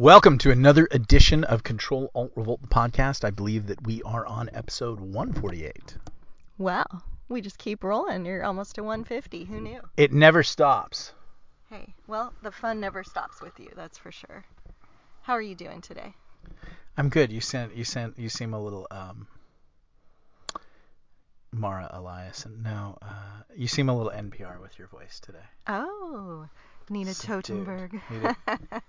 Welcome to another edition of Control Alt Revolt the podcast. I believe that we are on episode 148. Wow, we just keep rolling. You're almost to 150. Who knew? It never stops. Hey, well, the fun never stops with you, that's for sure. How are you doing today? I'm good. You sent you sent you seem a little um Mara Liasson. No, uh, you seem a little NPR with your voice today. Oh, Nina Subdued. Totenberg. Nina,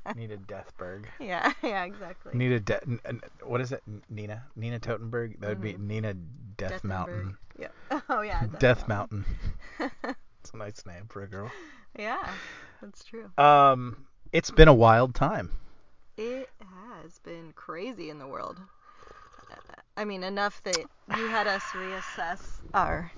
Nina Deathberg. yeah, yeah, exactly. Nina De- n- n- what is it? Nina Nina Totenberg. That would be Mhm. Nina Death. Mountain. Yeah. Oh yeah. Death Mountain. It's a nice name for a girl. yeah, that's true. Um, it's been a wild time. It has been crazy in the world. I mean, enough that you had us reassess our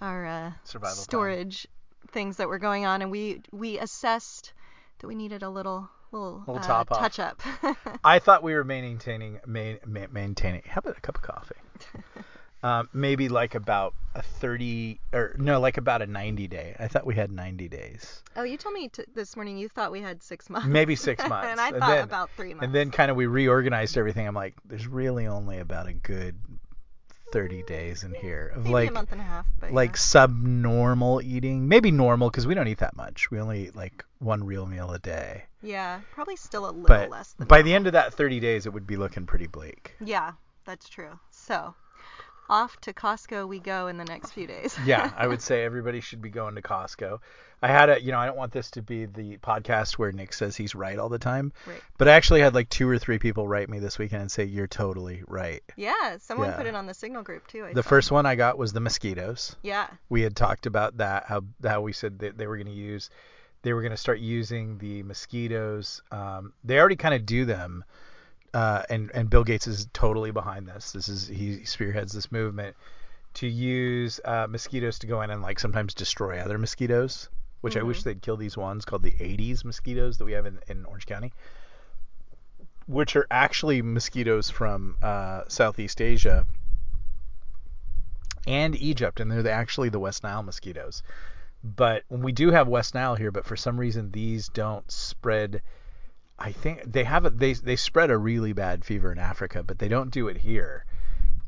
our uh, storage things that were going on, and we we assessed that we needed a little little, Little uh, touch up. I thought we were maintaining main, ma- maintaining. How about a cup of coffee? um, maybe like about a 30 or no, like about a 90 day. I thought we had 90 days. oh, you told me t- this morning you thought we had six months. Maybe six months. and I And thought then- about three months. And then kind of we reorganized everything. I'm like, there's really only about a good 30 days in here of maybe like a month and a half, but like yeah. subnormal eating. Maybe normal because we don't eat that much. We only eat like one real meal a day. yeah, probably still a little But less than by normal. the end of that 30 days, it would be looking pretty bleak. Yeah, that's true. So, off to Costco we go in the next few days. yeah, I would say everybody should be going to Costco. I had a, you know, I don't want this to be the podcast where Nick says he's right all the time, Right. but I actually had like two or three people write me this weekend and say you're totally right. Yeah, someone Yeah. put it on the signal group too. I The saw. first one I got was the mosquitoes. Yeah. We had talked about that how how we said that they were going to use they were going to start using the mosquitoes. Um, they already kind of do them. Uh, and and Bill Gates is totally behind this. This is he spearheads this movement to use uh, mosquitoes to go in and like sometimes destroy other mosquitoes, which I wish Mhm. they'd kill these ones called the Aedes mosquitoes that we have in, in Orange County, which are actually mosquitoes from uh, Southeast Asia and Egypt, and they're the, actually the West Nile mosquitoes. But we do have West Nile here, but for some reason these don't spread. I think they have a, they they spread a really bad fever in Africa, but they don't do it here.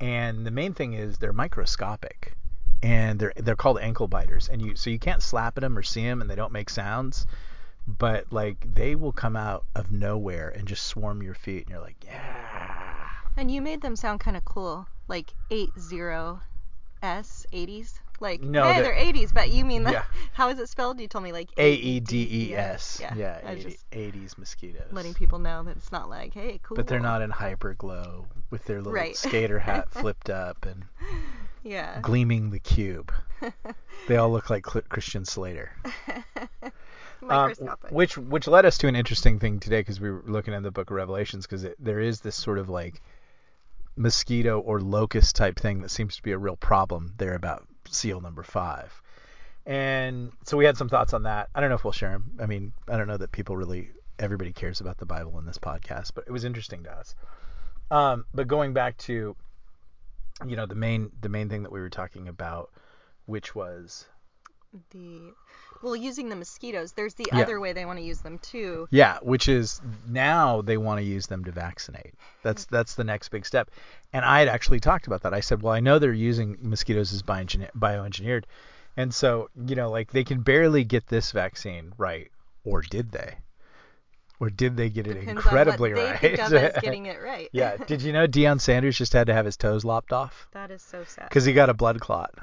And the main thing is they're microscopic, and they're they're called ankle biters, and you so you can't slap at them or see them, and they don't make sounds. But like they will come out of nowhere and just swarm your feet, and you're like, yeah. And you made them sound kind of cool, like 80s, 80s. Like, No, hey, they're- they're 80s, but you mean Yeah. how is it spelled? You told me like A E D E S. Yeah, Yeah, 80, 80s mosquitoes. letting people know that it's not like, hey, cool. But they're not in hyperglow with their little Right. skater hat flipped up and Yeah. gleaming the cube. They all look like Christian Slater. Um, which which led us to an interesting thing today because we were looking at the book of Revelations because there is this sort of like mosquito or locust type thing that seems to be a real problem there about seal number five. And so we had some thoughts on that. I don't know if we'll share them. I mean, I don't know that people really everybody cares about the Bible in this podcast, but it was interesting to us. Um, but going back to you know the main the main thing that we were talking about, which was the well, using the mosquitoes. There's the Yeah. other way they want to use them too. Yeah, which is now they want to use them to vaccinate. That's that's the next big step. And I had actually talked about that. I said, well, I know they're using mosquitoes as bioengineer- bioengineered, and so you know, like they can barely get this vaccine right, or did they? Or did they get it Depends incredibly right? they think of as getting it right. yeah. Did you know Deion Sanders just had to have his toes lopped off that is so sad. because he got a blood clot?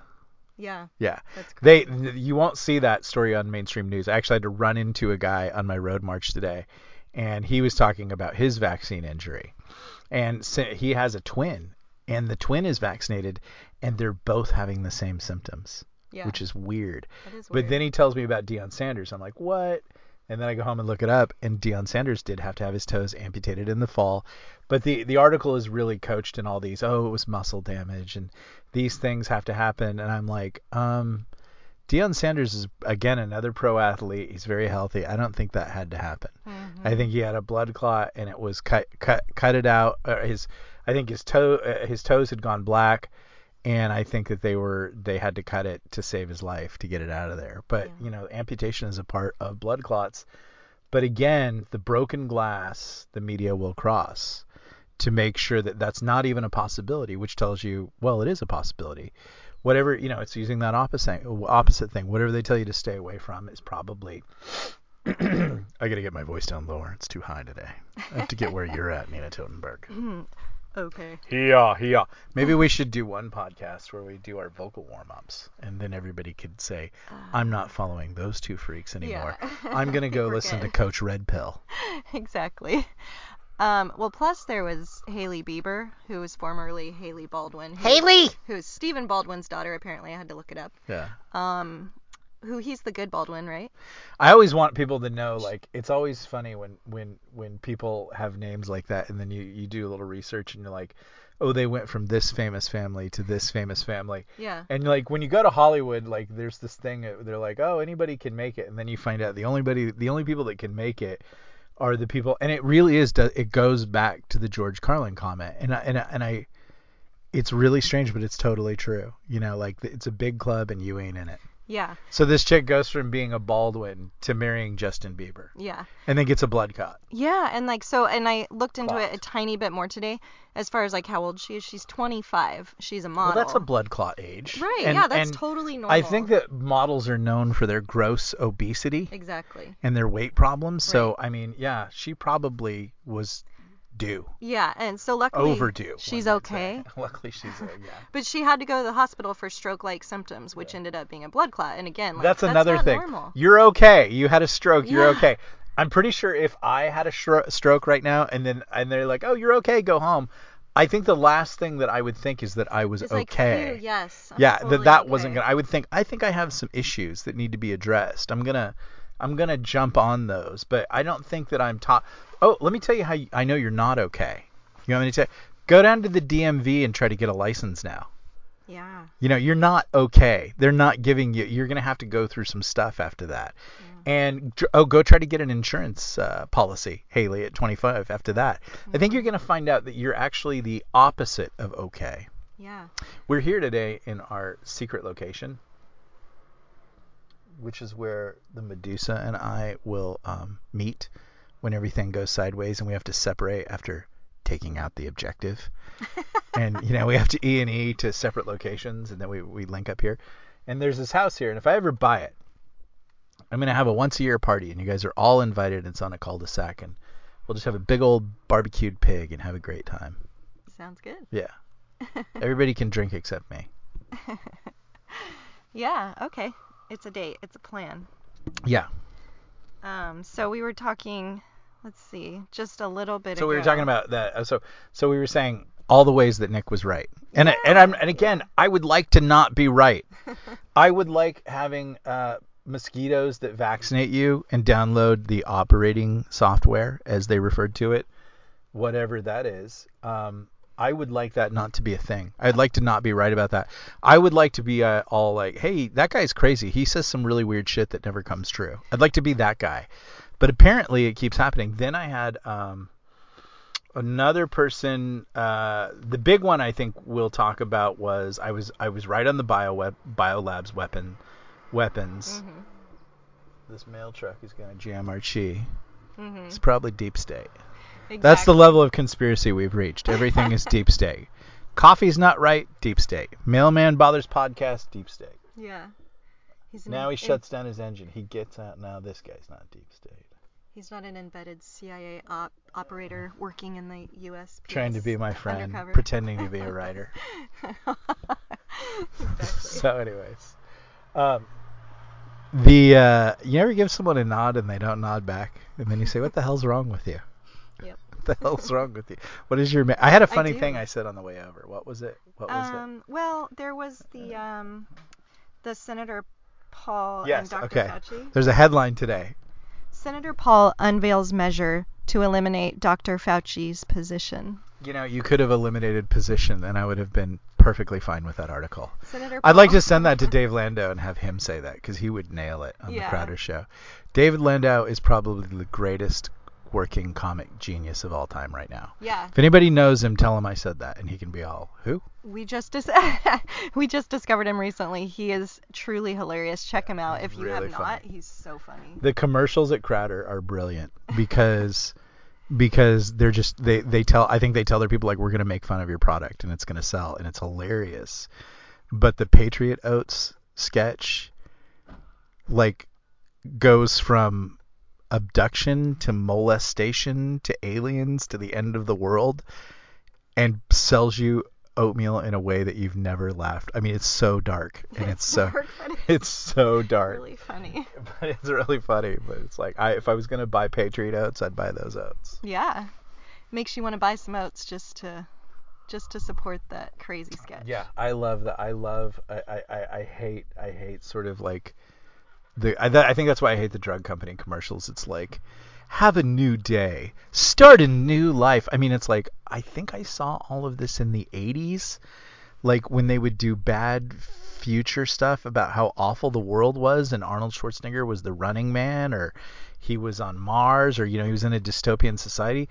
Yeah, Yeah. that's They you won't see that story on mainstream news. I actually had to run into a guy on my road march today, and he was talking about his vaccine injury, and he has a twin, and the twin is vaccinated, and they're both having the same symptoms, yeah, which is weird. that is weird. But then he tells me about Deion Sanders. I'm like, what? And then I go home and look it up, and Deion Sanders did have to have his toes amputated in the fall. But the the article is really coached in all these. Oh, it was muscle damage, and these things have to happen. And I'm like, um, Deion Sanders is again another pro athlete. He's very healthy. I don't think that had to happen. Mhm. I think he had a blood clot, and it was cut cut cut it out. His I think his toe uh, his toes had gone black, and I think that they were they had to cut it to save his life to get it out of there. But Yeah. you know, amputation is a part of blood clots. But again, the broken glass, the media will cross to make sure that that's not even a possibility, which tells you, well, it is a possibility. Whatever you know, it's using that opposite opposite thing. Whatever they tell you to stay away from is probably. I got to get my voice down lower. It's too high today. I have to get where you're at, Nina Totenberg. Hmm. Okay. Yeah, yeah. Maybe we should do one podcast where we do our vocal warm ups, and then everybody could say, "I'm not following those two freaks anymore. Yeah. I'm gonna go We're listen to. Coach Red Pill." exactly. Um, well, plus there was Haley Bieber, who was formerly Haley Baldwin. Who, Haley. Who is Stephen Baldwin's daughter, apparently. I had to look it up. Yeah. Um, who he's the good Baldwin, right? I always want people to know, like, it's always funny when when when people have names like that, and then you you do a little research, and you're like, "Oh, they went from this famous family to this famous family." Yeah. And like when you go to Hollywood, like there's this thing uh, they're like, oh, anybody can make it, and then you find out the only buddy the only people that can make it are the people, and it really is. It goes back to the George Carlin comment, and I, and I, and I, it's really strange, but it's totally true. You know, like it's a big club and you ain't in it. Yeah. So this chick goes from being a Baldwin to marrying Justin Bieber, Yeah. and then gets a blood clot. Yeah, and like so, and I looked into it a tiny bit more today, as far as like how old she is. She's 25. She's a model. Well, that's a blood clot age. Right. And- yeah, that's totally normal. I think that models are known for their gross obesity. Exactly. and their weight problems. So I mean, yeah, she probably was due, Yeah, and so luckily overdue. she's one might say. okay. Luckily, she's uh, yeah. But she had to go to the hospital for stroke-like symptoms, which ended up being a blood clot. And again, like, that's another not thing. Normal. You're okay. You had a stroke. You're Yeah. okay. I'm pretty sure if I had a stro- stroke right now, and then and they're like, "Oh, you're okay. Go home." I think the last thing that I would think is that I was It's okay. phew, yes. I'm yeah, totally that that okay. wasn't gonna. I would think. I think I have some issues that need to be addressed. I'm gonna, I'm gonna jump on those, but I don't think that I'm top. Oh, let me tell you how you, I know you're not okay. You want me to tell? Go down to the DMV and try to get a license now. Yeah. You know, you're not okay. They're not giving you. You're gonna have to go through some stuff after that. And oh, go try to get an insurance uh, policy, Haley, at 25. After that, I think you're gonna find out that you're actually the opposite of okay. Yeah. We're here today in our secret location, which is where the Medusa and I will um, meet when everything goes sideways and we have to separate after taking out the objective. and you know we have to E and E to separate locations, and then we we link up here. And there's this house here, and if I ever buy it, I'm gonna have a once a year party, and you guys are all invited. It's on a cul-de-sac, and we'll just have a big old barbecued pig and have a great time. Sounds good. Yeah. Everybody can drink except me. Yeah. Okay. It's a date. It's a plan. Yeah. Um. So we were talking. Let's see. Just a little bit. So we were talking about that. uh, So so we were saying all the ways that Nick was right, and I, and I'm and again I would like to not be right. I would like having uh, mosquitoes that vaccinate you and download the operating software as they referred to it, whatever that is. Um, I would like that not to be a thing. I'd like to not be right about that. I would like to be uh, all like, hey, that guy's crazy. He says some really weird shit that never comes true. I'd like to be that guy. But apparently it keeps happening. Then I had um, another person. Uh, the big one I think we'll talk about was I was I was right on the bio web, biolabs weapon weapons. Mhm. This mail truck is gonna jam our chi. Mhm. It's probably deep state. Exactly. That's the level of conspiracy we've reached. Everything is deep state. Coffee's not right, deep state. Mailman bothers podcast, deep state. Yeah. He's Now he shuts down his engine. He gets out. Now this guy's not deep state. He's not an embedded CIA op- operator working in the U.S. Trying to be my friend, undercover. pretending to be a writer. exactly. so, anyways, um, the uh, you ever give someone a nod and they don't nod back, and then you say, "What the hell's wrong with you? The hell's wrong with you? What is your?" Ma-? I had a funny do. thing I said on the way over. What was it? What was it? Um. Well, there was the um, the Senator Paul Yes. and Dr. Okay. Fauci. There's a headline today. Senator Paul unveils measure to eliminate Dr. Fauci's position. You know, you could have eliminated position, and I would have been perfectly fine with that article. Senator. Paul? I'd like to send that to Dave Landau and have him say that because he would nail it on Yeah. the Crowder Show. David Landau is probably the greatest working comic genius of all time right now. Yeah. If anybody knows him, tell him I said that, and he can be all who? We just dis- we just discovered him recently. He is truly hilarious. Check him out if you Really have not. funny. He's so funny. The commercials at Crowder are brilliant because because they're just they they tell I think they tell their people like we're gonna make fun of your product and it's gonna sell and it's hilarious. But the Patriot Oats sketch like goes from abduction to molestation to aliens to the end of the world and sells you oatmeal in a way that you've never laughed. I mean, it's so dark and it's so dark, but it's so dark. really funny. But it's really funny. But it's like I if I was gonna buy Patriot Oats, I'd buy those oats. Yeah. Makes you want to buy some oats just to just to support that crazy sketch. Yeah, I love that. I love. I, I- I hate. I hate sort of like the. I, that, I think that's why I hate the drug company commercials. It's like, have a new day, start a new life. I mean, it's like I think I saw all of this in the '80s, like when they would do bad future stuff about how awful the world was, and Arnold Schwarzenegger was the Running Man, or he was on Mars, or you know he was in a dystopian society.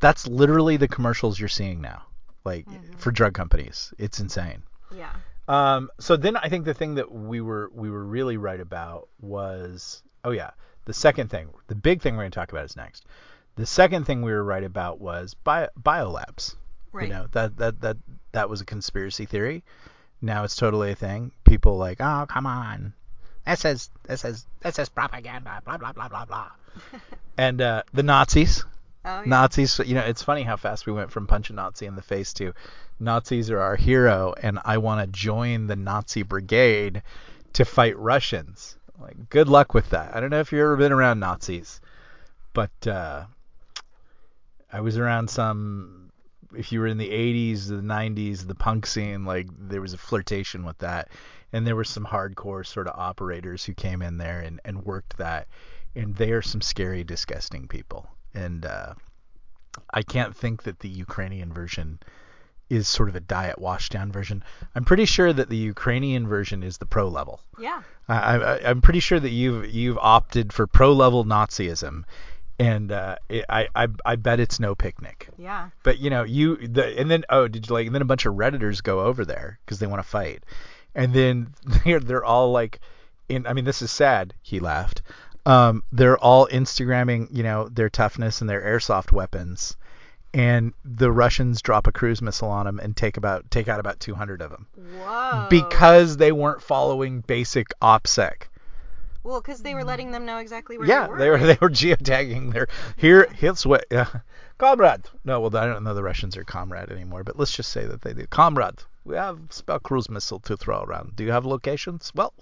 That's literally the commercials you're seeing now, like mm-hmm. for drug companies. It's insane. Yeah. Um, so then I think the thing that we were we were really right about was oh yeah the second thing the big thing we're going to talk about is next. The second thing we were right about was bio, biolabs. Right. You know that that that that was a conspiracy theory. Now it's totally a thing. People like oh come on, this is this is this is propaganda blah blah blah blah blah. and uh, the Nazis Oh yeah. Nazis, you know, it's funny how fast we went from punch a Nazi in the face to Nazis are our hero and I want to join the Nazi brigade to fight Russians. Like, good luck with that. I don't know if you've ever been around Nazis, but uh, I was around some. If you were in the 80s, the 90s, the punk scene, like there was a flirtation with that, and there were some hardcore sort of operators who came in there and, and worked that, and they are some scary, disgusting people. And uh, I can't think that the Ukrainian version is sort of a diet washdown version. I'm pretty sure that the Ukrainian version is the pro level. Yeah. I, I, I'm pretty sure that you've you've opted for pro level Nazism, and uh, it, I, I I bet it's no picnic. Yeah. But you know you the and then oh did you like and then a bunch of redditors go over there because they want to fight, and then they're they're all like, in I mean this is sad. He laughed. Um, they're all Instagramming you know their toughness and their airsoft weapons, and the Russians drop a cruise missile on them and take about take out about 200 of them Whoa. because they weren't following basic OPSEC. well, because they were letting them know exactly where Yeah, they were. they were they were geotagging their here. Here's what, uh, comrade. No, well I don't know the Russians are comrade anymore, but let's just say that they do. Comrade, we have spell cruise missile to throw around. Do you have locations? Well,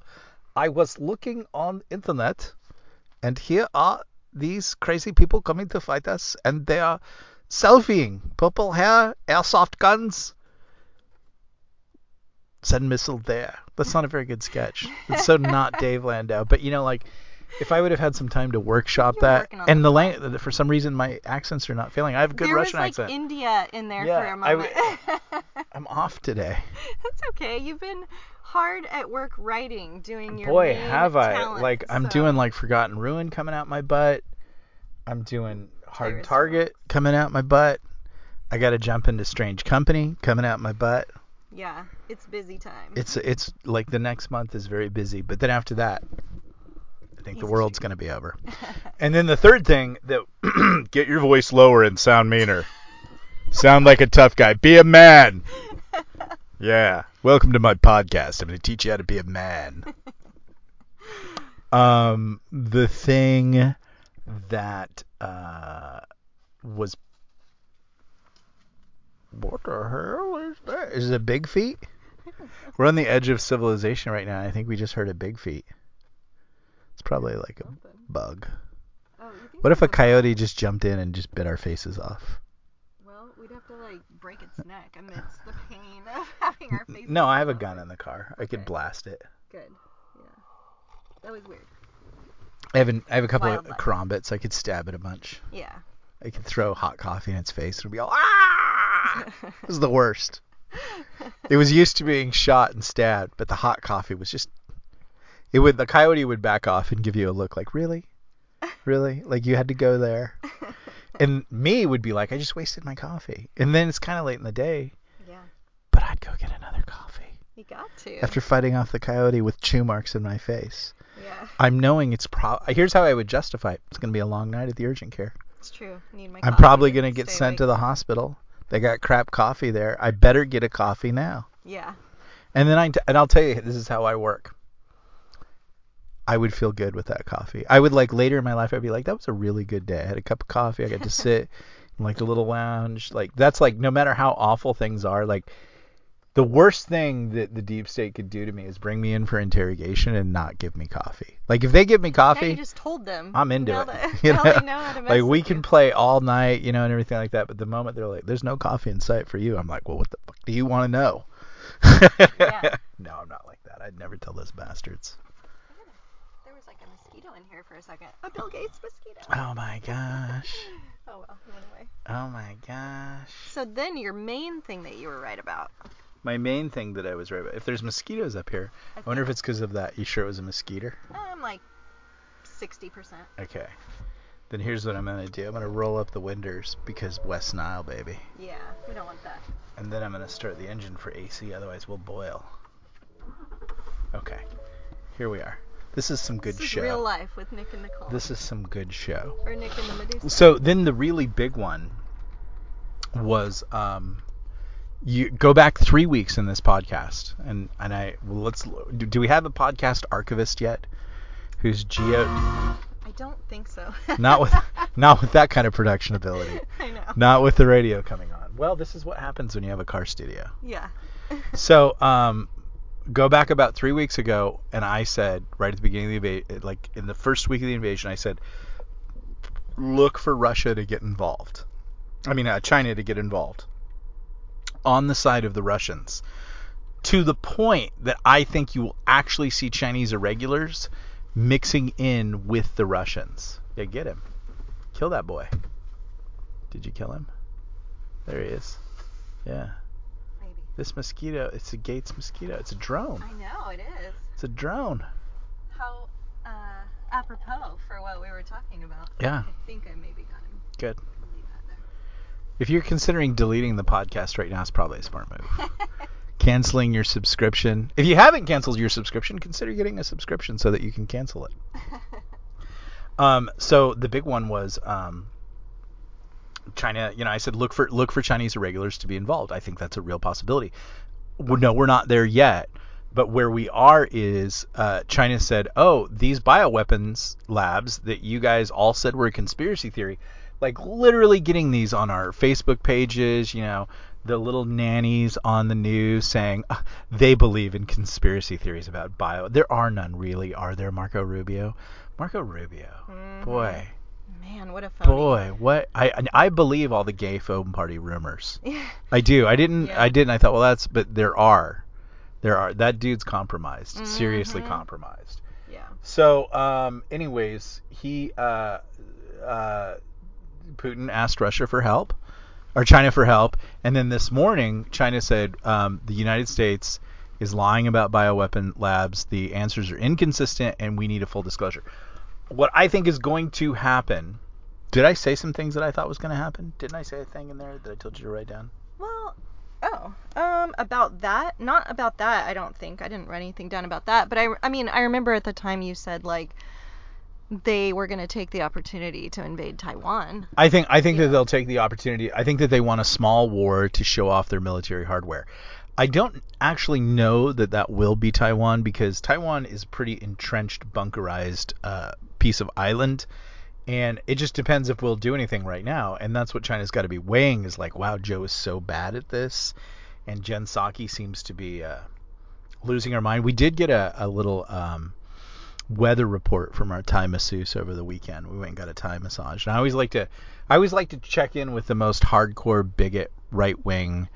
I was looking on internet, and here are these crazy people coming to fight us, and they are selfieing, purple hair, airsoft guns. Send missile there. That's not a very good sketch. It's so not Dave Landau. But you know, like if I would have had some time to workshop You were that, and the for some reason my accents are not failing. I have a good there Russian was like accent. India in there Yeah, for a moment. I'm off today. That's okay. You've been hard at work writing, doing your Boy, have I! talent, like I'm so- doing like Forgotten Ruin coming out my butt. I'm doing Hard Target coming out my butt. I got to jump into Strange Company coming out my butt. Yeah, it's busy time. It's it's like the next month is very busy, but then after that, I think the world's going to be over. And then the third thing that get your voice lower and sound meaner. sound like a tough guy. Be a man. Yeah. Welcome to my podcast. I'm going to teach you how to be a man. um the thing that uh was what the hell is that? Is it a big feet? We're on the edge of civilization right now. I think we just heard a big feet. It's probably like a bug. Oh, What if a coyote just jumped in and just bit our faces off? Have to like break its neck amidst the pain of having our faces. No, I have a gun in the car. I could Okay. blast it. Good. Yeah. That was weird. I have an, I have a couple Wildlife. of karambits. I could stab it a bunch. Yeah. I could throw hot coffee in its face and it'd be all ah. It was the worst. It was used to being shot and stabbed, but the hot coffee was just. It would the coyote would back off and give you a look like really, really, like you had to go there. And me would be like, I just wasted my coffee. And then it's kind of late in the day, Yeah. but I'd go get another coffee. You got to. After fighting off the coyote with chew marks in my face. Yeah. I'm knowing it's pro. Here's how I would justify it. It's going to be a long night at the urgent care. It's true. Need my I'm probably going to get sent to the hospital. They got crap coffee there. I better get a coffee now. Yeah. And then I t- and I'll tell you this is how I work. I would feel good with that coffee. I would like later in my life I'd be like that was a really good day. I had a cup of coffee. I got to sit in like a little lounge. Like that's like no matter how awful things are, like the worst thing that the deep state could do to me is bring me in for interrogation and not give me coffee. Like if they give me Yeah, coffee, you just told them. I'm into now it. That, you now know? know like we with can you. play all night, you know, and everything like that. But the moment they're like, "There's no coffee in sight for you," I'm like, "Well, what the fuck do you want to know?" Yeah. No, I'm not like that. I'd never tell those bastards. There was like a mosquito in here for a second. A Bill Gates mosquito. Oh my gosh. Oh well. he went away. Oh my gosh. So then your main thing that you were right about. My main thing that I was right about. If there's mosquitoes up here, I wonder if it's because of that. You sure it was a mosquito? I'm like 60%. Okay. Then here's what I'm gonna do. I'm gonna roll up the windows because West Nile, baby. Yeah, we don't want that. And then I'm gonna start the engine for AC, otherwise we'll boil. Okay. Here we are. This is some good this is show. real life with Nick and Nicole. This is some good show. or Nick and the Medusa. So then the really big one was um you go back 3 weeks in this podcast and and I well, let's do, do we have a podcast archivist yet who's geo I don't think so. not with not with that kind of production ability. I know. Not with the radio coming on. Well, this is what happens when you have a car studio. Yeah. So, um, go back about three weeks ago, and I said right at the beginning of the invasion, like in the first week of the invasion, I said, look for Russia to get involved. I mean, uh, China to get involved on the side of the Russians, to the point that I think you will actually see Chinese irregulars mixing in with the Russians. Yeah, get him, kill that boy. Did you kill him? There he is. Yeah. This mosquito, it's a Gates mosquito. It's a drone. I know it is. It's a drone. How uh, apropos for what we were talking about. Yeah. I think I maybe got him. Good. Leave that there. If you're considering deleting the podcast right now, it's probably a smart move. Canceling your subscription. If you haven't canceled your subscription, consider getting a subscription so that you can cancel it. Um, so the big one was um, China. You know, I said look for look for Chinese irregulars to be involved. I think that's a real possibility. Well, no, we're not there yet. But where we are is uh, China said, "Oh, these bioweapons labs that you guys all said were a conspiracy theory, like literally getting these on our Facebook pages, you know, the little nannies on the news saying uh, they believe in conspiracy theories about bio. There are none really, are there, Marco Rubio? Marco Rubio, Mhm. boy, Man, what a phony. boy, what I I believe all the gay foam party rumors. I do. I didn't. Yeah. I didn't. I thought, well, that's. But there are, there are. That dude's compromised. Seriously Mhm. compromised. Yeah. So, um, anyways, he, uh, uh, Putin asked Russia for help, or China for help, and then this morning, China said um, the United States is lying about bioweapon labs. The answers are inconsistent, and we need a full disclosure. What I think is going to happen. Did I say some things that I thought was going to happen? Didn't I say a thing in there that I told you to write down? Well, oh, um, about that? Not about that. I don't think I didn't write anything down about that. But I, I mean, I remember at the time you said like they were gonna take the opportunity to invade Taiwan. I think I think Yeah. that they'll take the opportunity. I think that they want a small war to show off their military hardware. I don't actually know that that will be Taiwan because Taiwan is pretty entrenched, bunkerized uh, piece of island, and it just depends if we'll do anything right now. And that's what China's got to be weighing is like, wow, Joe is so bad at this, and Jen Psaki seems to be uh, losing her mind. We did get a, a little um, weather report from our Thai masseuse over the weekend. We went and got a Thai massage, and I always like to, I always like to check in with the most hardcore bigot, right wing,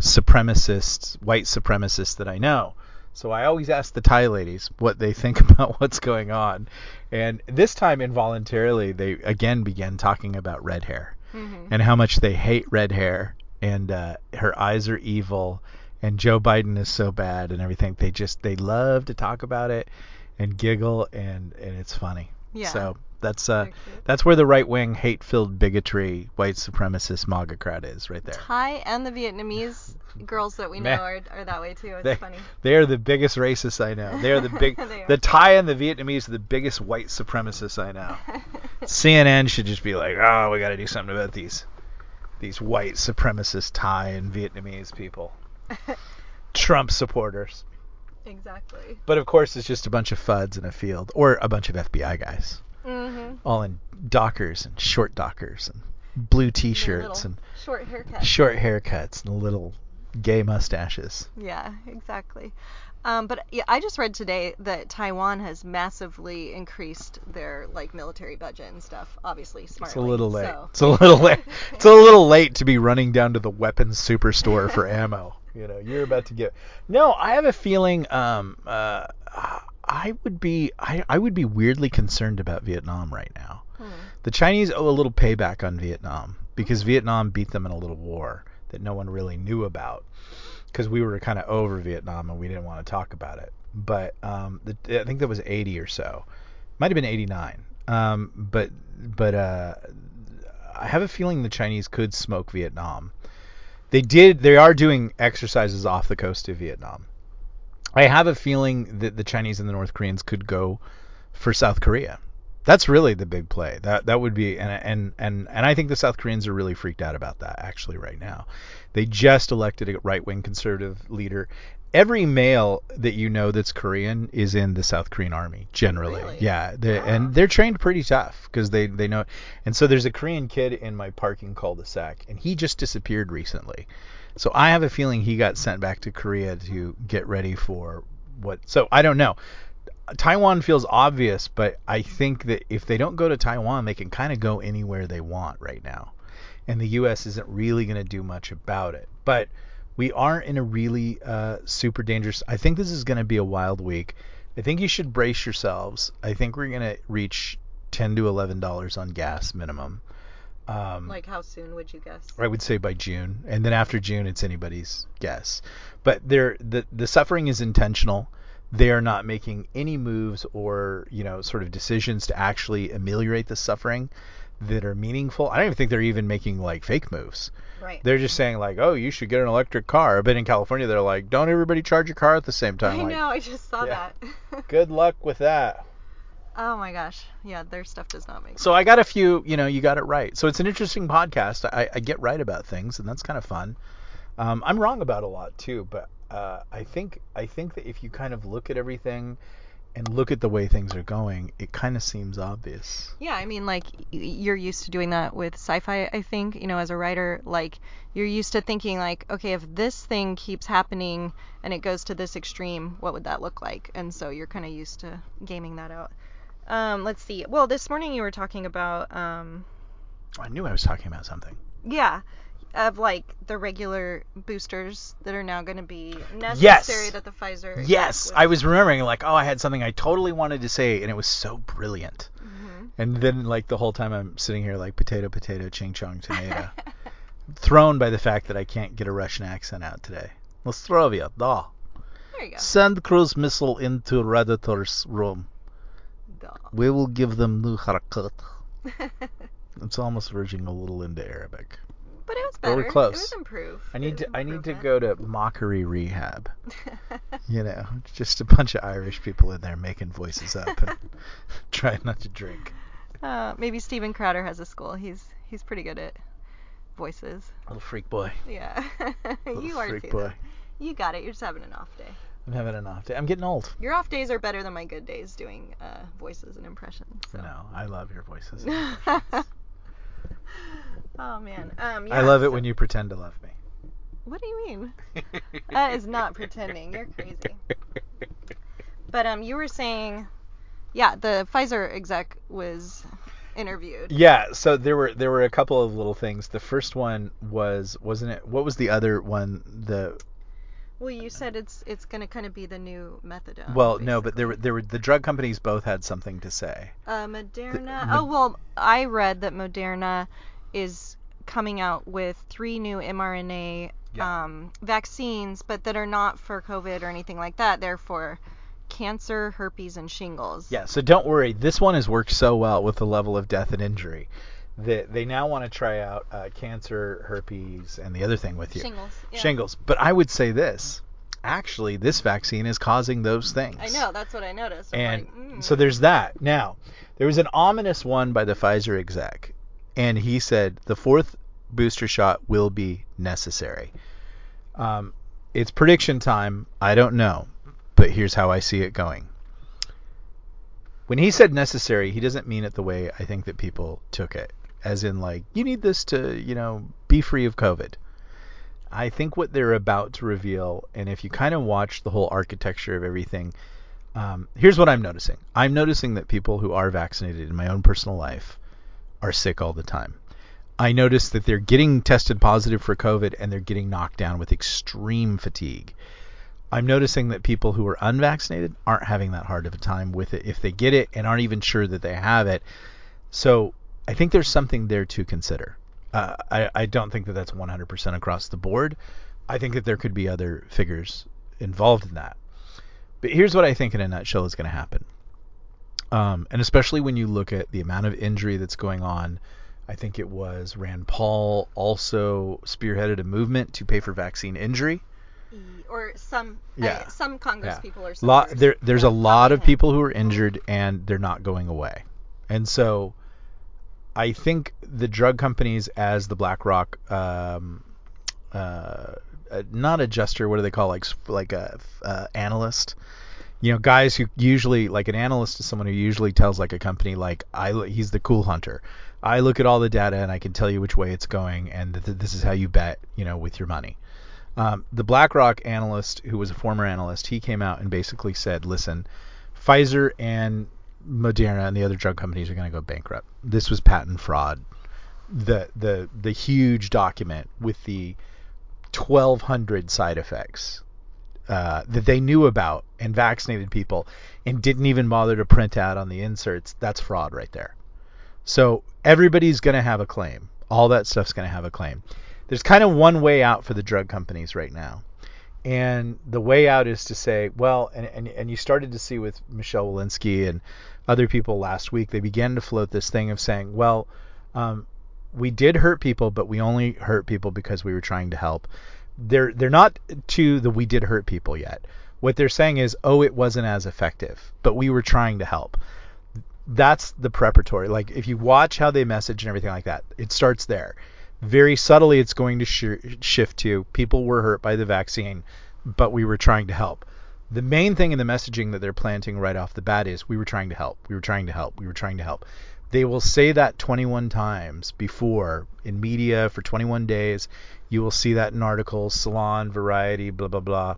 supremacists, white supremacists that I know. So I always ask the Thai ladies what they think about what's going on, and this time involuntarily they again began talking about red hair Mm-hmm. and how much they hate red hair and uh, her eyes are evil and Joe Biden is so bad and everything. They just they love to talk about it and giggle and and it's funny. Yeah. So That's uh that's where the right wing hate filled bigotry, white supremacist MAGA crowd is right there. Thai and the Vietnamese girls that we know are, are that way too. It's They, funny. they are the biggest racists I know. They are the big are. the Thai and the Vietnamese are the biggest white supremacists I know. CNN should just be like, oh, we got to do something about these these white supremacist Thai and Vietnamese people, Trump supporters. exactly. But of course, it's just a bunch of fuds in a field, or a bunch of FBI guys, Mm-hmm. all in dockers and short dockers and blue T-shirts and short haircut. short haircuts and little gay mustaches. Yeah, exactly. Um, but yeah, I just read today that Taiwan has massively increased their like military budget and stuff. Obviously, smartly. It's a little late. So. It's a little late. It's a little late to be running down to the weapons superstore for ammo. You know, you're about to get. No, I have a feeling. Um, uh, I would be. I, I would be weirdly concerned about Vietnam right now. Hmm. The Chinese owe a little payback on Vietnam because Vietnam beat them in a little war that no one really knew about because we were kind of over Vietnam and we didn't want to talk about it. But um, the, I think that was 80 or so. Might have been 89. Um, but but uh, I have a feeling the Chinese could smoke Vietnam. They did. They are doing exercises off the coast of Vietnam. I have a feeling that the Chinese and the North Koreans could go for South Korea. That's really the big play. That that would be and and and and I think the South Koreans are really freaked out about that actually right now. They just elected a right-wing conservative leader. Every male that you know that's Korean is in the South Korean army generally. Really? Yeah, they, Wow. and they're trained pretty tough because they they know. And so there's a Korean kid in my parking cul-de-sac, and he just disappeared recently. So I have a feeling he got sent back to Korea to get ready for what. So I don't know. Taiwan feels obvious, but I think that if they don't go to Taiwan, they can kind of go anywhere they want right now. And the U.S. isn't really going to do much about it. But we aren't in a really uh, super dangerous. I think this is going to be a wild week. I think you should brace yourselves. I think we're going to reach 10 to 11 dollars on gas minimum. Um, Like how soon would you guess? I would say by June, and then after June, it's anybody's guess. But they're, the the suffering is intentional. They are not making any moves or you know sort of decisions to actually ameliorate the suffering that are meaningful. I don't even think they're even making like fake moves. Right. They're just saying like, oh, you should get an electric car. But in California, they're like, don't everybody charge your car at the same time. I like, know. I just saw Yeah. that. Good luck with that. Oh my gosh. Yeah, their stuff does not make. sense. So I got a few, you know, you got it right. So it's an interesting podcast. I, I get right about things, and that's kind of fun. Um, I'm wrong about a lot too, but uh, I think I think that if you kind of look at everything and look at the way things are going, it kind of seems obvious. Yeah, I mean, like you're used to doing that with sci-fi. I think you know, as a writer, like you're used to thinking like, okay, if this thing keeps happening and it goes to this extreme, what would that look like? And so you're kind of used to gaming that out. Um, let's see. Well, this morning you were talking about, um, I knew I was talking about something. yeah, of like the regular boosters that are now going to be necessary Yes. that the Pfizer. Yes, I was remembering like, oh, I had something I totally wanted to say, and it was so brilliant. hmm And then like the whole time I'm sitting here like potato, potato, ching chong, tomato, thrown by the fact that I can't get a Russian accent out today. Nostrovia, da. there you go. Send cruise missile into Redditor's room. Duh. We will give them new haircut. It's almost verging a little into Arabic. but it was But better. we're close. It was improved. I need to I need to go to mockery rehab. You know, just a bunch of Irish people in there making voices up and trying not to drink. Uh, maybe Steven Crowder has a school. He's he's pretty good at voices. Little freak boy. Yeah. You are freak too. boy. You got it. You're just having an off day. I'm having an off day. I'm getting old. Your off days are better than my good days doing uh, voices and impressions. So. No, I love your voices. oh man. Um, I yeah, love it when you pretend to love me. What do you mean? That is not pretending. You're crazy. But um, you were saying, yeah, the Pfizer exec was interviewed. Yeah, so there were there were a couple of little things. The first one was wasn't it what was the other one? The Well, you said it's it's gonna kind of be the new methadone. well, no, but there were there were the drug companies both had something to say. Uh, Moderna. Mo- oh well, I read that Moderna is coming out with three new mRNA Yeah. um, vaccines, but that are not for COVID or anything like that. They're for cancer, herpes, and shingles. Yeah, so don't worry. This one has worked so well with the level of death and injury that they now want to try out uh, cancer, herpes, and the other thing with you. Shingles. Yeah. Shingles. But I would say this. Actually, this vaccine is causing those things. I know. That's what I noticed. I'm And like, mm. so there's that. Now, there was an ominous one by the Pfizer exec, and he said the fourth booster shot will be necessary. Um, it's prediction time. I don't know, but here's how I see it going. When he said necessary, he doesn't mean it the way I think that people took it, as in like you need this to, you know, be free of COVID. I think what they're about to reveal, and if you kind of watch the whole architecture of everything, um, here's what I'm noticing. I'm noticing that people who are vaccinated in my own personal life are sick all the time. I notice that they're getting tested positive for COVID and they're getting knocked down with extreme fatigue. I'm noticing that people who are unvaccinated aren't having that hard of a time with it if they get it and aren't even sure that they have it. So I think there's something there to consider. Uh, I, I don't think that that's 100% across the board. I think that there could be other figures involved in that. But here's what I think in a nutshell is going to happen. Um, and especially when you look at the amount of injury that's going on, I think it was Rand Paul also spearheaded a movement to pay for vaccine injury. Or some Yeah. I- some Congress Yeah. people or Lot, there, there's Yeah, a lot of people who are injured and they're not going away. And so I think the drug companies, as the BlackRock, um, uh, uh, not adjuster, what do they call like like a uh, analyst? You know, guys who usually like an analyst is someone who usually tells like a company like I he's the cool hunter. I look at all the data and I can tell you which way it's going and th- this is how you bet, you know, with your money. Um, the BlackRock analyst, who was a former analyst, he came out and basically said, "Listen, Pfizer and Moderna and the other drug companies are going to go bankrupt. This was patent fraud. The the the huge document with the 1,200 side effects uh, that they knew about and vaccinated people and didn't even bother to print out on the inserts. That's fraud right there. So everybody's going to have a claim. All that stuff's going to have a claim. There's kind of one way out for the drug companies right now. And the way out is to say, well, and, and, and you started to see with Michelle Walensky and other people last week, they began to float this thing of saying, well, um, we did hurt people, but we only hurt people because we were trying to help. They're they're not to the we did hurt people yet. What they're saying is, oh, it wasn't as effective, but we were trying to help. That's the preparatory. Like if you watch how they message and everything like that, it starts there. Very subtly, it's going to sh- shift to people were hurt by the vaccine, but we were trying to help. The main thing in the messaging that they're planting right off the bat is we were trying to help. We were trying to help. We were trying to help. They will say that 21 times before in media for 21 days. You will see that in articles, Salon, Variety, blah blah blah.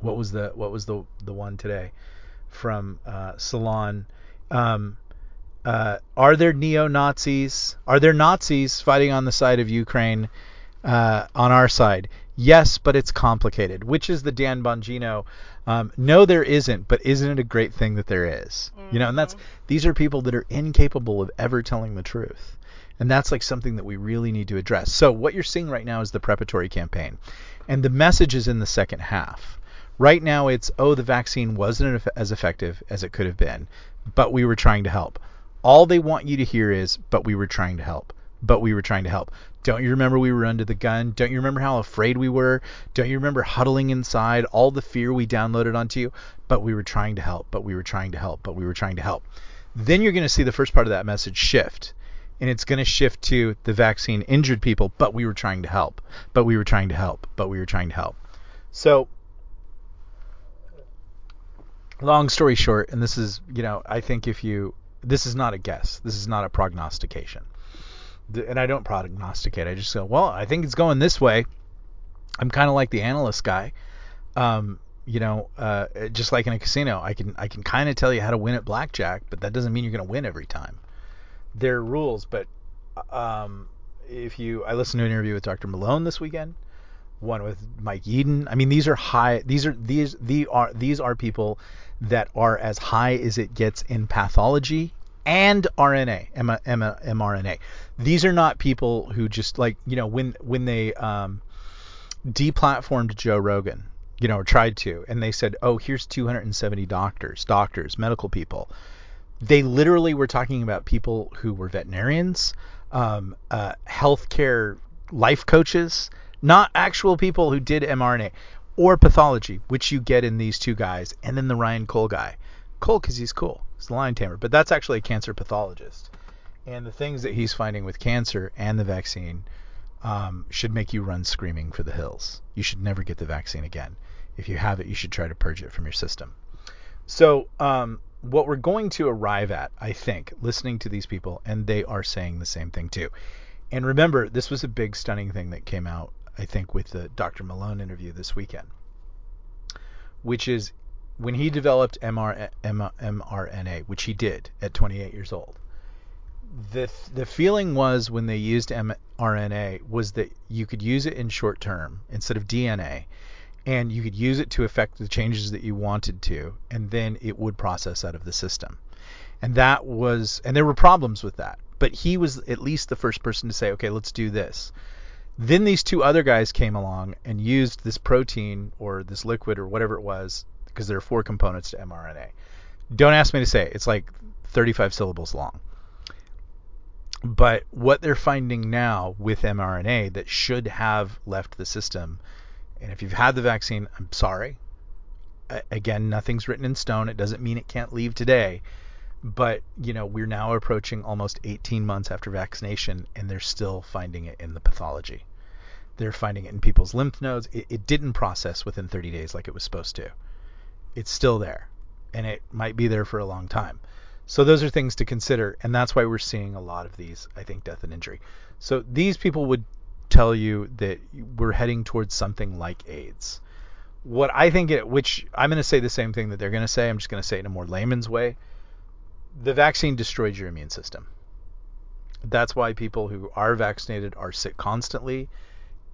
What was the what was the the one today from uh, Salon? Um, uh, are there neo Nazis? Are there Nazis fighting on the side of Ukraine uh, on our side? Yes, but it's complicated. Which is the Dan Bongino? Um, no, there isn't. But isn't it a great thing that there is? You know, and that's these are people that are incapable of ever telling the truth. And that's like something that we really need to address. So what you're seeing right now is the preparatory campaign. And the message is in the second half. Right now it's oh the vaccine wasn't as effective as it could have been, but we were trying to help. All they want you to hear is but we were trying to help. But we were trying to help. Don't you remember we were under the gun? Don't you remember how afraid we were? Don't you remember huddling inside, all the fear we downloaded onto you? But we were trying to help. But we were trying to help. But we were trying to help. Then you're going to see the first part of that message shift and it's going to shift to the vaccine injured people, but we were trying to help, but we were trying to help, but we were trying to help. So, long story short, and this is, you know, I think if you, this is not a guess, this is not a prognostication. And I don't prognosticate, I just go, well, I think it's going this way. I'm kind of like the analyst guy. Um, you know, uh, just like in a casino, I can I can kind of tell you how to win at blackjack, but that doesn't mean you're going to win every time there are rules, but um, if you, I listened to an interview with Dr. Malone this weekend, one with Mike Yeadon. I mean, these are high. These are these the are these are people that are as high as it gets in pathology and RNA, mRNA. These are not people who just like you know when when they um, deplatformed Joe Rogan. you know, or tried to, and they said, "Oh, here's 270 doctors, doctors, medical people." They literally were talking about people who were veterinarians, um, uh, healthcare life coaches, not actual people who did mRNA or pathology, which you get in these two guys, and then the Ryan Cole guy. Cole, because he's cool, he's the lion tamer, but that's actually a cancer pathologist. And the things that he's finding with cancer and the vaccine um, should make you run screaming for the hills. You should never get the vaccine again. If you have it, you should try to purge it from your system. So, um, what we're going to arrive at, I think, listening to these people, and they are saying the same thing too. And remember, this was a big, stunning thing that came out, I think, with the Dr. Malone interview this weekend, which is when he developed MR, mRNA, which he did at 28 years old. The the feeling was when they used mRNA was that you could use it in short term instead of DNA and you could use it to affect the changes that you wanted to, and then it would process out of the system. And that was, and there were problems with that, but he was at least the first person to say, okay, let's do this. Then these two other guys came along and used this protein or this liquid or whatever it was, because there are four components to mRNA. Don't ask me to say it. It's like 35 syllables long. But what they're finding now with mRNA that should have left the system and if you've had the vaccine, I'm sorry. Again, nothing's written in stone. It doesn't mean it can't leave today. But, you know, we're now approaching almost 18 months after vaccination, and they're still finding it in the pathology. They're finding it in people's lymph nodes. It, it didn't process within 30 days like it was supposed to. It's still there, and it might be there for a long time. So those are things to consider, and that's why we're seeing a lot of these, I think, death and injury. So these people would tell you that we're heading towards something like AIDS. What I think it, which I'm going to say the same thing that they're going to say, I'm just going to say it in a more layman's way. The vaccine destroyed your immune system. That's why people who are vaccinated are sick constantly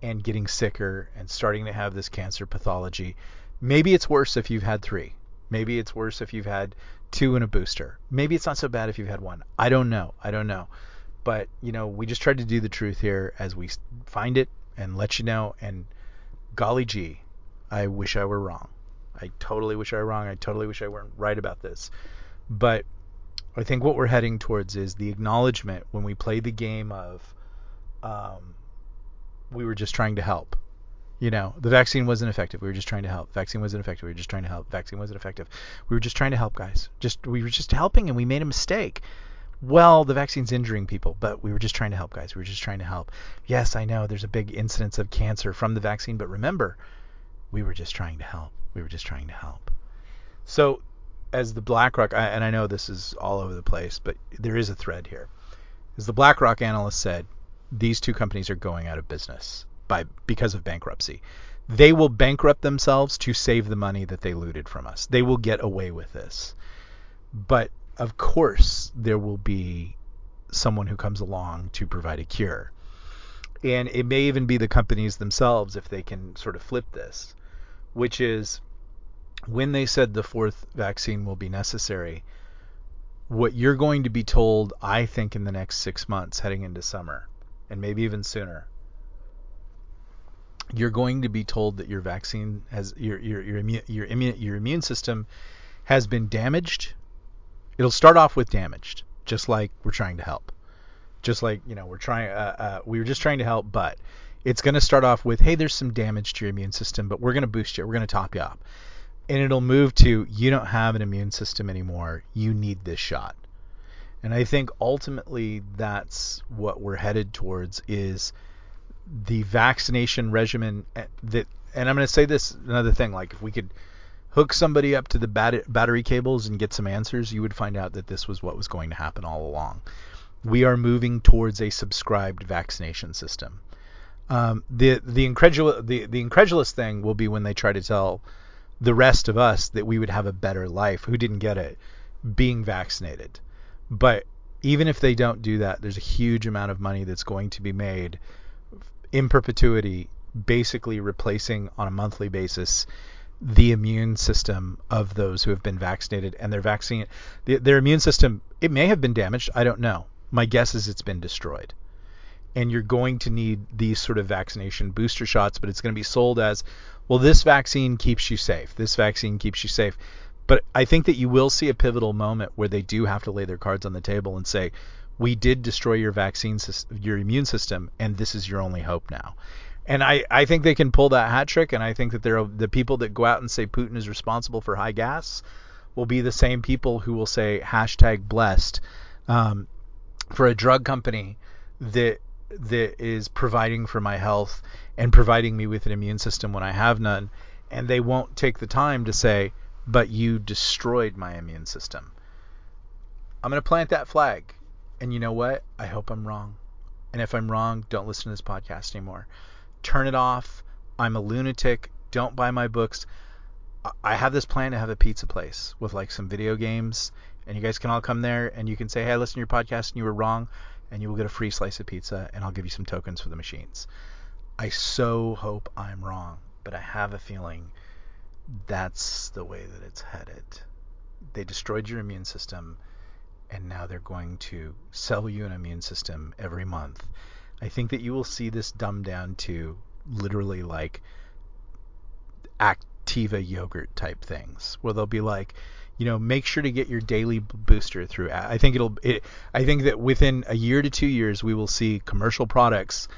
and getting sicker and starting to have this cancer pathology. Maybe it's worse if you've had three. Maybe it's worse if you've had two and a booster. Maybe it's not so bad if you've had one. I don't know. I don't know but you know we just tried to do the truth here as we find it and let you know and golly gee i wish i were wrong i totally wish i were wrong i totally wish i weren't right about this but i think what we're heading towards is the acknowledgement when we play the game of um, we were just trying to help you know the vaccine wasn't effective we were just trying to help vaccine wasn't effective we were just trying to help vaccine wasn't effective we were just trying to help guys just we were just helping and we made a mistake well, the vaccine's injuring people, but we were just trying to help, guys. We were just trying to help. Yes, I know there's a big incidence of cancer from the vaccine, but remember, we were just trying to help. We were just trying to help. So, as the BlackRock, and I know this is all over the place, but there is a thread here. As the BlackRock analyst said, these two companies are going out of business by because of bankruptcy. They will bankrupt themselves to save the money that they looted from us. They will get away with this. But of course there will be someone who comes along to provide a cure. And it may even be the companies themselves if they can sort of flip this, which is when they said the fourth vaccine will be necessary, what you're going to be told, I think, in the next six months heading into summer, and maybe even sooner, you're going to be told that your vaccine has your your your immune your immune your immune system has been damaged it'll start off with damaged, just like we're trying to help. Just like you know we're trying, uh, uh, we were just trying to help, but it's going to start off with, hey, there's some damage to your immune system, but we're going to boost you, we're going to top you up, and it'll move to you don't have an immune system anymore, you need this shot. And I think ultimately that's what we're headed towards is the vaccination regimen eh, that and I'm going to say this another thing like if we could hook somebody up to the bat- battery cables and get some answers, you would find out that this was what was going to happen all along. We are moving towards a subscribed vaccination system. Um, the the incredulous the, the incredulous thing will be when they try to tell the rest of us that we would have a better life who didn't get it being vaccinated. But even if they don't do that, there's a huge amount of money that's going to be made in perpetuity, basically replacing on a monthly basis the immune system of those who have been vaccinated and their vaccine their immune system it may have been damaged i don't know my guess is it's been destroyed and you're going to need these sort of vaccination booster shots, but it's going to be sold as, well, this vaccine keeps you safe. This vaccine keeps you safe. But I think that you will see a pivotal moment where they do have to lay their cards on the table and say, we did destroy your vaccine, your immune system, and this is your only hope now. And I, I think they can pull that hat trick, and I think that there are the people that go out and say Putin is responsible for high gas will be the same people who will say hashtag blessed um, for a drug company that that is providing for my health and providing me with an immune system when I have none, and they won't take the time to say, but you destroyed my immune system. I'm going to plant that flag. And you know what? I hope I'm wrong. And if I'm wrong, don't listen to this podcast anymore. Turn it off. I'm a lunatic. Don't buy my books. I have this plan to have a pizza place with like some video games, and you guys can all come there and you can say, "Hey, I listened to your podcast and you were wrong," and you will get a free slice of pizza, and I'll give you some tokens for the machines. I so hope I'm wrong, but I have a feeling that's the way that it's headed. They destroyed your immune system, and now they're going to sell you an immune system every month. I think that you will see this dumbed down to literally like Activa yogurt type things, where they'll be like, you know, make sure to get your daily booster through. I think it'll. It, I think that within a year to two years, we will see commercial products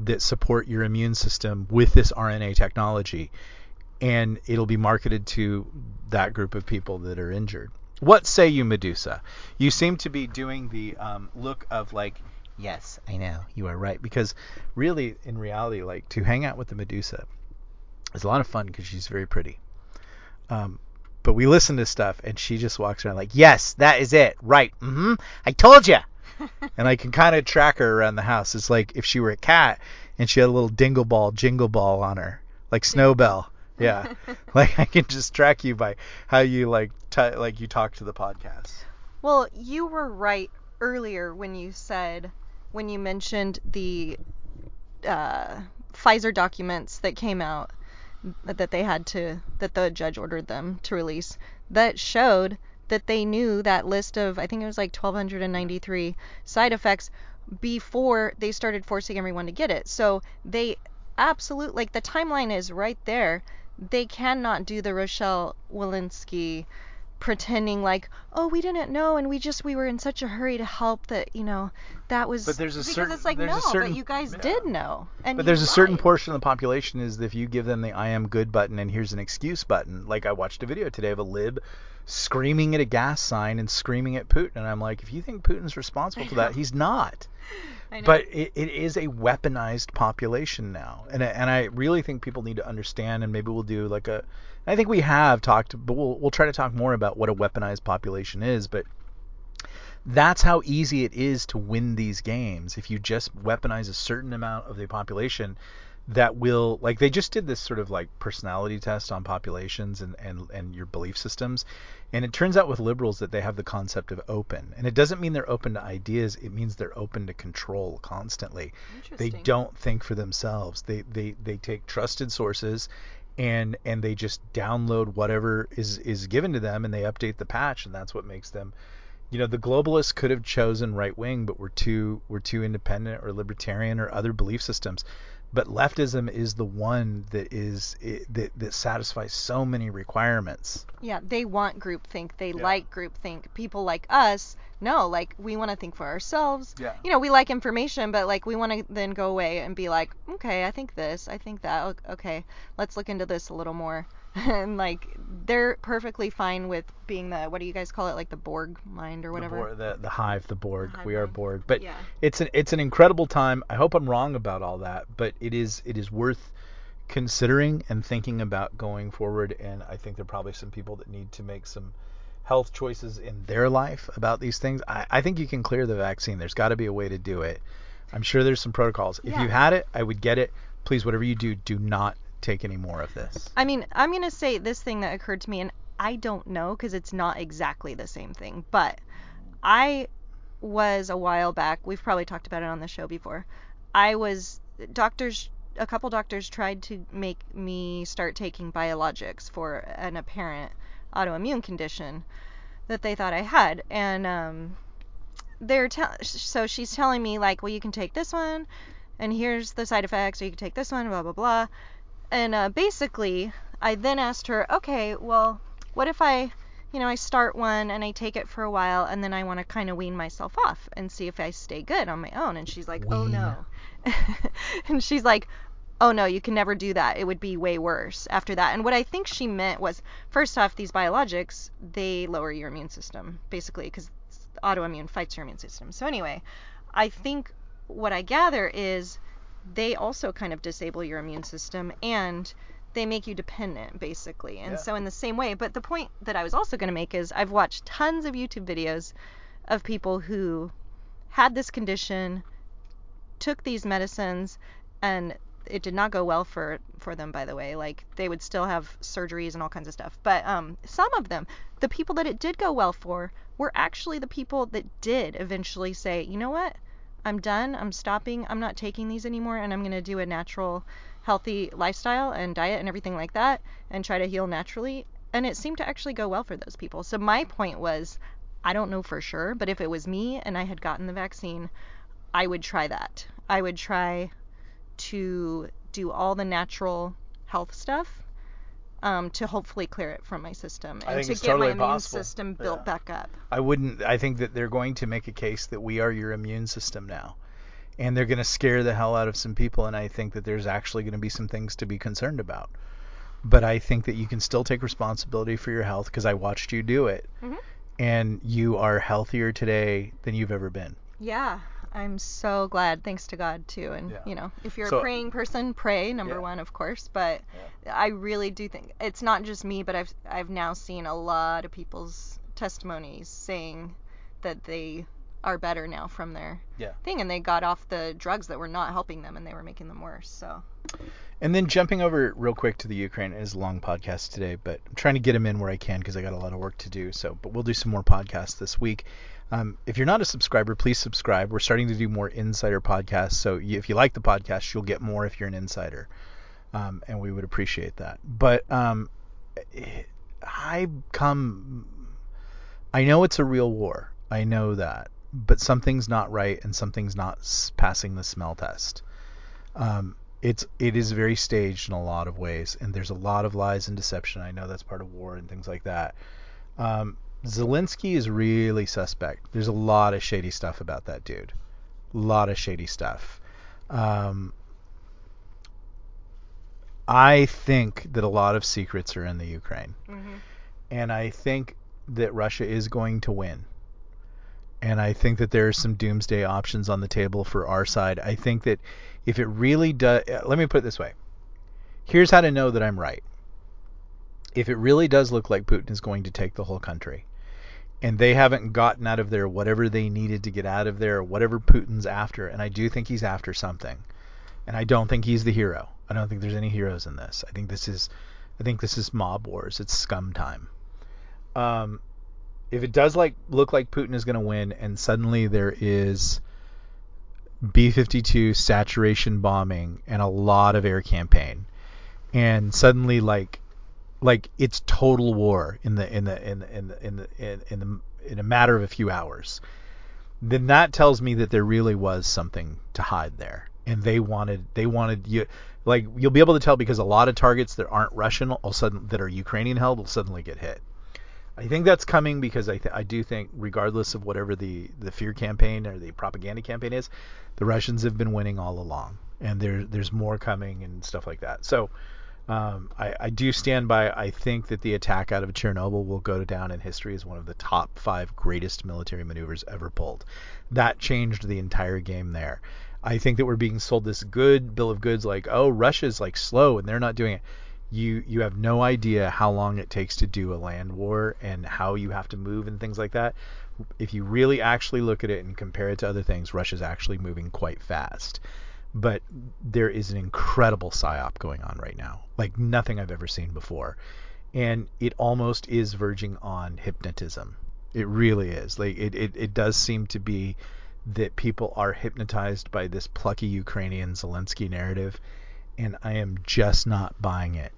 that support your immune system with this RNA technology, and it'll be marketed to that group of people that are injured. What say you, Medusa? You seem to be doing the um, look of like, yes, I know, you are right. Because really, in reality, like to hang out with the Medusa is a lot of fun because she's very pretty. Um, but we listen to stuff and she just walks around like, yes, that is it, right? Mm-hmm. I told you. and I can kind of track her around the house. It's like if she were a cat and she had a little dingle ball, jingle ball on her, like Snowbell. Yeah, like I can just track you by how you like t- like you talk to the podcast. Well, you were right earlier when you said when you mentioned the uh, Pfizer documents that came out that they had to that the judge ordered them to release that showed that they knew that list of I think it was like 1293 side effects before they started forcing everyone to get it. So they absolute like the timeline is right there. They cannot do the Rochelle Walensky pretending like, oh, we didn't know, and we just we were in such a hurry to help that you know that was. But there's a because certain. it's like no, certain, but you guys yeah. did know, and But there's a certain portion of the population is if you give them the I am good button and here's an excuse button. Like I watched a video today of a lib screaming at a gas sign and screaming at Putin, and I'm like, if you think Putin's responsible for that, he's not. But it, it is a weaponized population now, and and I really think people need to understand, and maybe we'll do like a. I think we have talked, but we'll we'll try to talk more about what a weaponized population is, but that's how easy it is to win these games. If you just weaponize a certain amount of the population that will like they just did this sort of like personality test on populations and and and your belief systems and it turns out with liberals that they have the concept of open and it doesn't mean they're open to ideas it means they're open to control constantly. They don't think for themselves. They they they take trusted sources and and they just download whatever is is given to them and they update the patch and that's what makes them you know the globalists could have chosen right wing but we're too we're too independent or libertarian or other belief systems but leftism is the one that is it, that that satisfies so many requirements Yeah, they want groupthink. They Yeah. like groupthink. People like us, no, like we want to think for ourselves. Yeah. You know, we like information, but like we want to then go away and be like, okay, I think this, I think that. Okay, let's look into this a little more. And like they're perfectly fine with being the what do you guys call it, like the Borg mind or whatever. the, Borg, the the hive the borg. Hive we are borg. But Yeah. it's an it's an incredible time. I hope i'm wrong about all that but it is it is worth considering and thinking about going forward. And i think there are probably some people that need to make some health choices in their life about these things. I, I think you can clear the vaccine. There's got to be a way to do it. I'm sure there's some protocols. If Yeah. you had it i would get it. Please whatever you do do not take any more of this I mean, I'm going to say this thing that occurred to me, and I don't know because it's not exactly the same thing, but I was a while back, we've probably talked about it on the show before. I was, doctors, a couple doctors tried to make me start taking biologics for an apparent autoimmune condition that they thought I had. And um, they're tell so she's telling me like, well, you can take this one, and here's the side effects, or you can take this one, blah blah blah. And uh, basically, I then asked her, okay, well, what if I, you know, I start one and I take it for a while, and then I want to kind of wean myself off and see if I stay good on my own. And she's like, oh no. and she's like, oh no, you can never do that. It would be way worse after that. And what I think she meant was, first off, these biologics, they lower your immune system, basically, because autoimmune fights your immune system. So anyway, I think what I gather is they also kind of disable your immune system and they make you dependent basically. And Yeah. so in the same way, but the point that I was also going to make is I've watched tons of YouTube videos of people who had this condition, took these medicines and it did not go well for for them by the way. Like they would still have surgeries and all kinds of stuff. But um some of them, the people that it did go well for were actually the people that did eventually say, "You know what? I'm done. I'm stopping. I'm not taking these anymore and I'm going to do a natural healthy lifestyle and diet and everything like that and try to heal naturally." And it seemed to actually go well for those people. So my point was I don't know for sure, but if it was me and I had gotten the vaccine, I would try that. I would try to do all the natural health stuff um, to hopefully clear it from my system and to get totally my immune possible. system built Yeah. back up. I wouldn't. I think that they're going to make a case that we are your immune system now, and they're going to scare the hell out of some people. And I think that there's actually going to be some things to be concerned about. But I think that you can still take responsibility for your health because I watched you do it, Mhm. and you are healthier today than you've ever been. Yeah, I'm so glad. Thanks to God too. And Yeah. you know, if you're So- a praying person, pray number Yeah. one, of course. But I really do think it's not just me, but I've I've now seen a lot of people's testimonies saying that they are better now from their Yeah. thing, and they got off the drugs that were not helping them, and they were making them worse. So And then jumping over real quick to the Ukraine it is a long podcast today, but I'm trying to get them in where I can because I got a lot of work to do. So, but we'll do some more podcasts this week. Um, if you're not a subscriber, please subscribe. We're starting to do more insider podcasts. So if you like the podcast, you'll get more if you're an insider, um, and we would appreciate that. But um, I come, I know it's a real war. I know that, but something's not right and something's not s- passing the smell test. Um, it's it is very staged in a lot of ways, and there's a lot of lies and deception. I know that's part of war and things like that. Um, Zelensky is really suspect. There's a lot of shady stuff about that dude. A lot of shady stuff. Um, I think that a lot of secrets are in the Ukraine, and I think that Russia is going to win. And I think that there are some doomsday options on the table for our side. I think that if it really does, let me put it this way. Here's how to know that I'm right. If it really does look like Putin is going to take the whole country, and they haven't gotten out of there whatever they needed to get out of there, whatever Putin's after, and I do think he's after something, and I don't think he's the hero. I don't think there's any heroes in this. I think this is, I think this is mob wars. It's scum time. Um, if it does like look like Putin is going to win, and suddenly there is B-52 saturation bombing and a lot of air campaign, and suddenly like like it's total war in the in the in the in the in the in, in the in a matter of a few hours, then that tells me that there really was something to hide there, and they wanted they wanted you like you'll be able to tell because a lot of targets that aren't Russian all sudden that are Ukrainian held will suddenly get hit. I think that's coming because I th- I do think regardless of whatever the the fear campaign or the propaganda campaign is, the Russians have been winning all along, and there there's more coming and stuff like that. So. Um, I, I do stand by. I think that the attack out of Chernobyl will go down in history as one of the top five greatest military maneuvers ever pulled. That changed the entire game there. I think that we're being sold this good bill of goods, like, oh, Russia's like slow and they're not doing it. You you have no idea how long it takes to do a land war and how you have to move and things like that. If you really actually look at it and compare it to other things, Russia's actually moving quite fast but there is an incredible psyop going on right now, like nothing I've ever seen before, and it almost is verging on hypnotism. It really is. Like it, it, it does seem to be that people are hypnotized by this plucky Ukrainian Zelensky narrative, and I am just not buying it.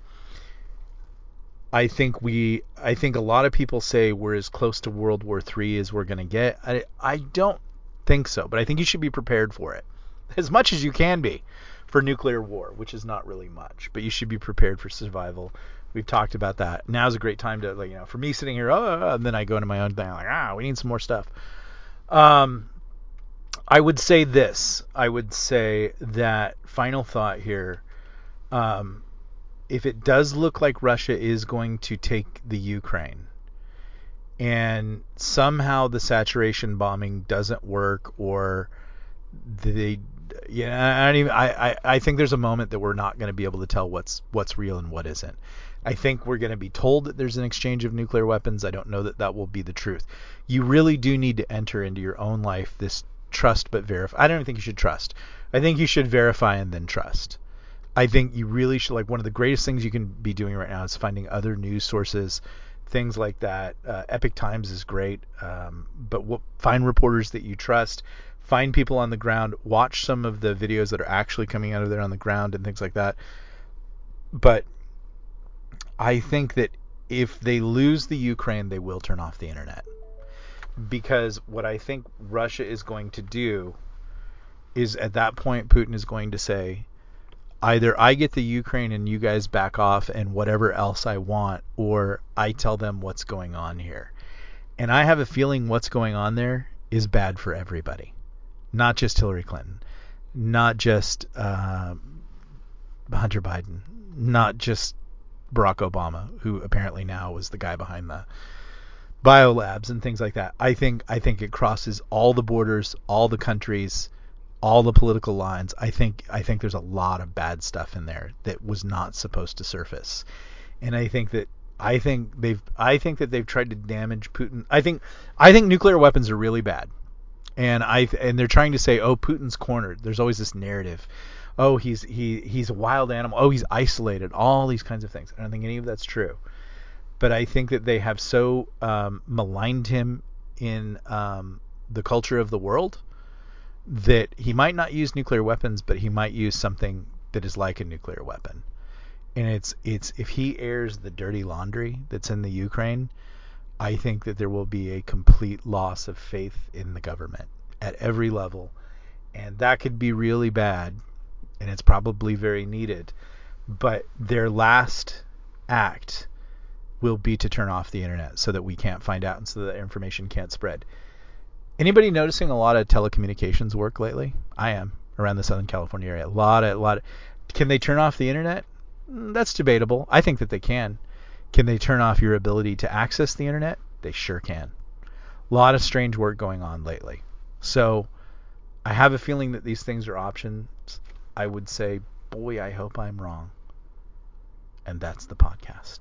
I think we I think a lot of people say we're as close to World War III as we're going to get. I I don't think so, but I think you should be prepared for it as much as you can be for nuclear war, which is not really much, but you should be prepared for survival. We've talked about that. Now's a great time to, like, you know, for me sitting here, oh, and then I go into my own thing, like, ah, we need some more stuff. Um, I would say this. I would say that final thought here. Um, if it does look like Russia is going to take the Ukraine, and somehow the saturation bombing doesn't work, or they, yeah, I don't even. I, I, I think there's a moment that we're not going to be able to tell what's what's real and what isn't. I think we're going to be told that there's an exchange of nuclear weapons. I don't know that that will be the truth. You really do need to enter into your own life this trust but verify. I don't think you should trust. I think you should verify and then trust. I think you really should like one of the greatest things you can be doing right now is finding other news sources, things like that. Uh, Epoch Times is great, um, but w- find reporters that you trust. Find people on the ground. Watch some of the videos that are actually coming out of there on the ground and things like that. But I think that if they lose the Ukraine, they will turn off the internet. Because what I think Russia is going to do is at that point, Putin is going to say, either I get the Ukraine and you guys back off and whatever else I want, or I tell them what's going on here. And I have a feeling what's going on there is bad for everybody, not just Hillary Clinton, not just uh, Hunter Biden, not just Barack Obama, who apparently now was the guy behind the biolabs and things like that. I think I think it crosses all the borders, all the countries, all the political lines. I think I think there's a lot of bad stuff in there that was not supposed to surface. And I think that I think they've I think that they've tried to damage Putin. I think I think nuclear weapons are really bad. And I and they're trying to say, "Oh, Putin's cornered." There's always this narrative. Oh, he's he he's a wild animal. Oh, he's isolated. All these kinds of things. I don't think any of that's true. But I think that they have so um, maligned him in um, the culture of the world that he might not use nuclear weapons, but he might use something that is like a nuclear weapon. And it's it's if he airs the dirty laundry that's in the Ukraine, I think that there will be a complete loss of faith in the government at every level. And that could be really bad and it's probably very needed. But their last act will be to turn off the internet so that we can't find out and so that information can't spread. Anybody noticing a lot of telecommunications work lately? I am around the Southern California area. A lot of a lot. Of, can they turn off the internet? Mm, that's debatable. I think that they can. Can they turn off your ability to access the internet? They sure can. A lot of strange work going on lately. So I have a feeling that these things are options. I would say, boy, I hope I'm wrong. And that's the podcast.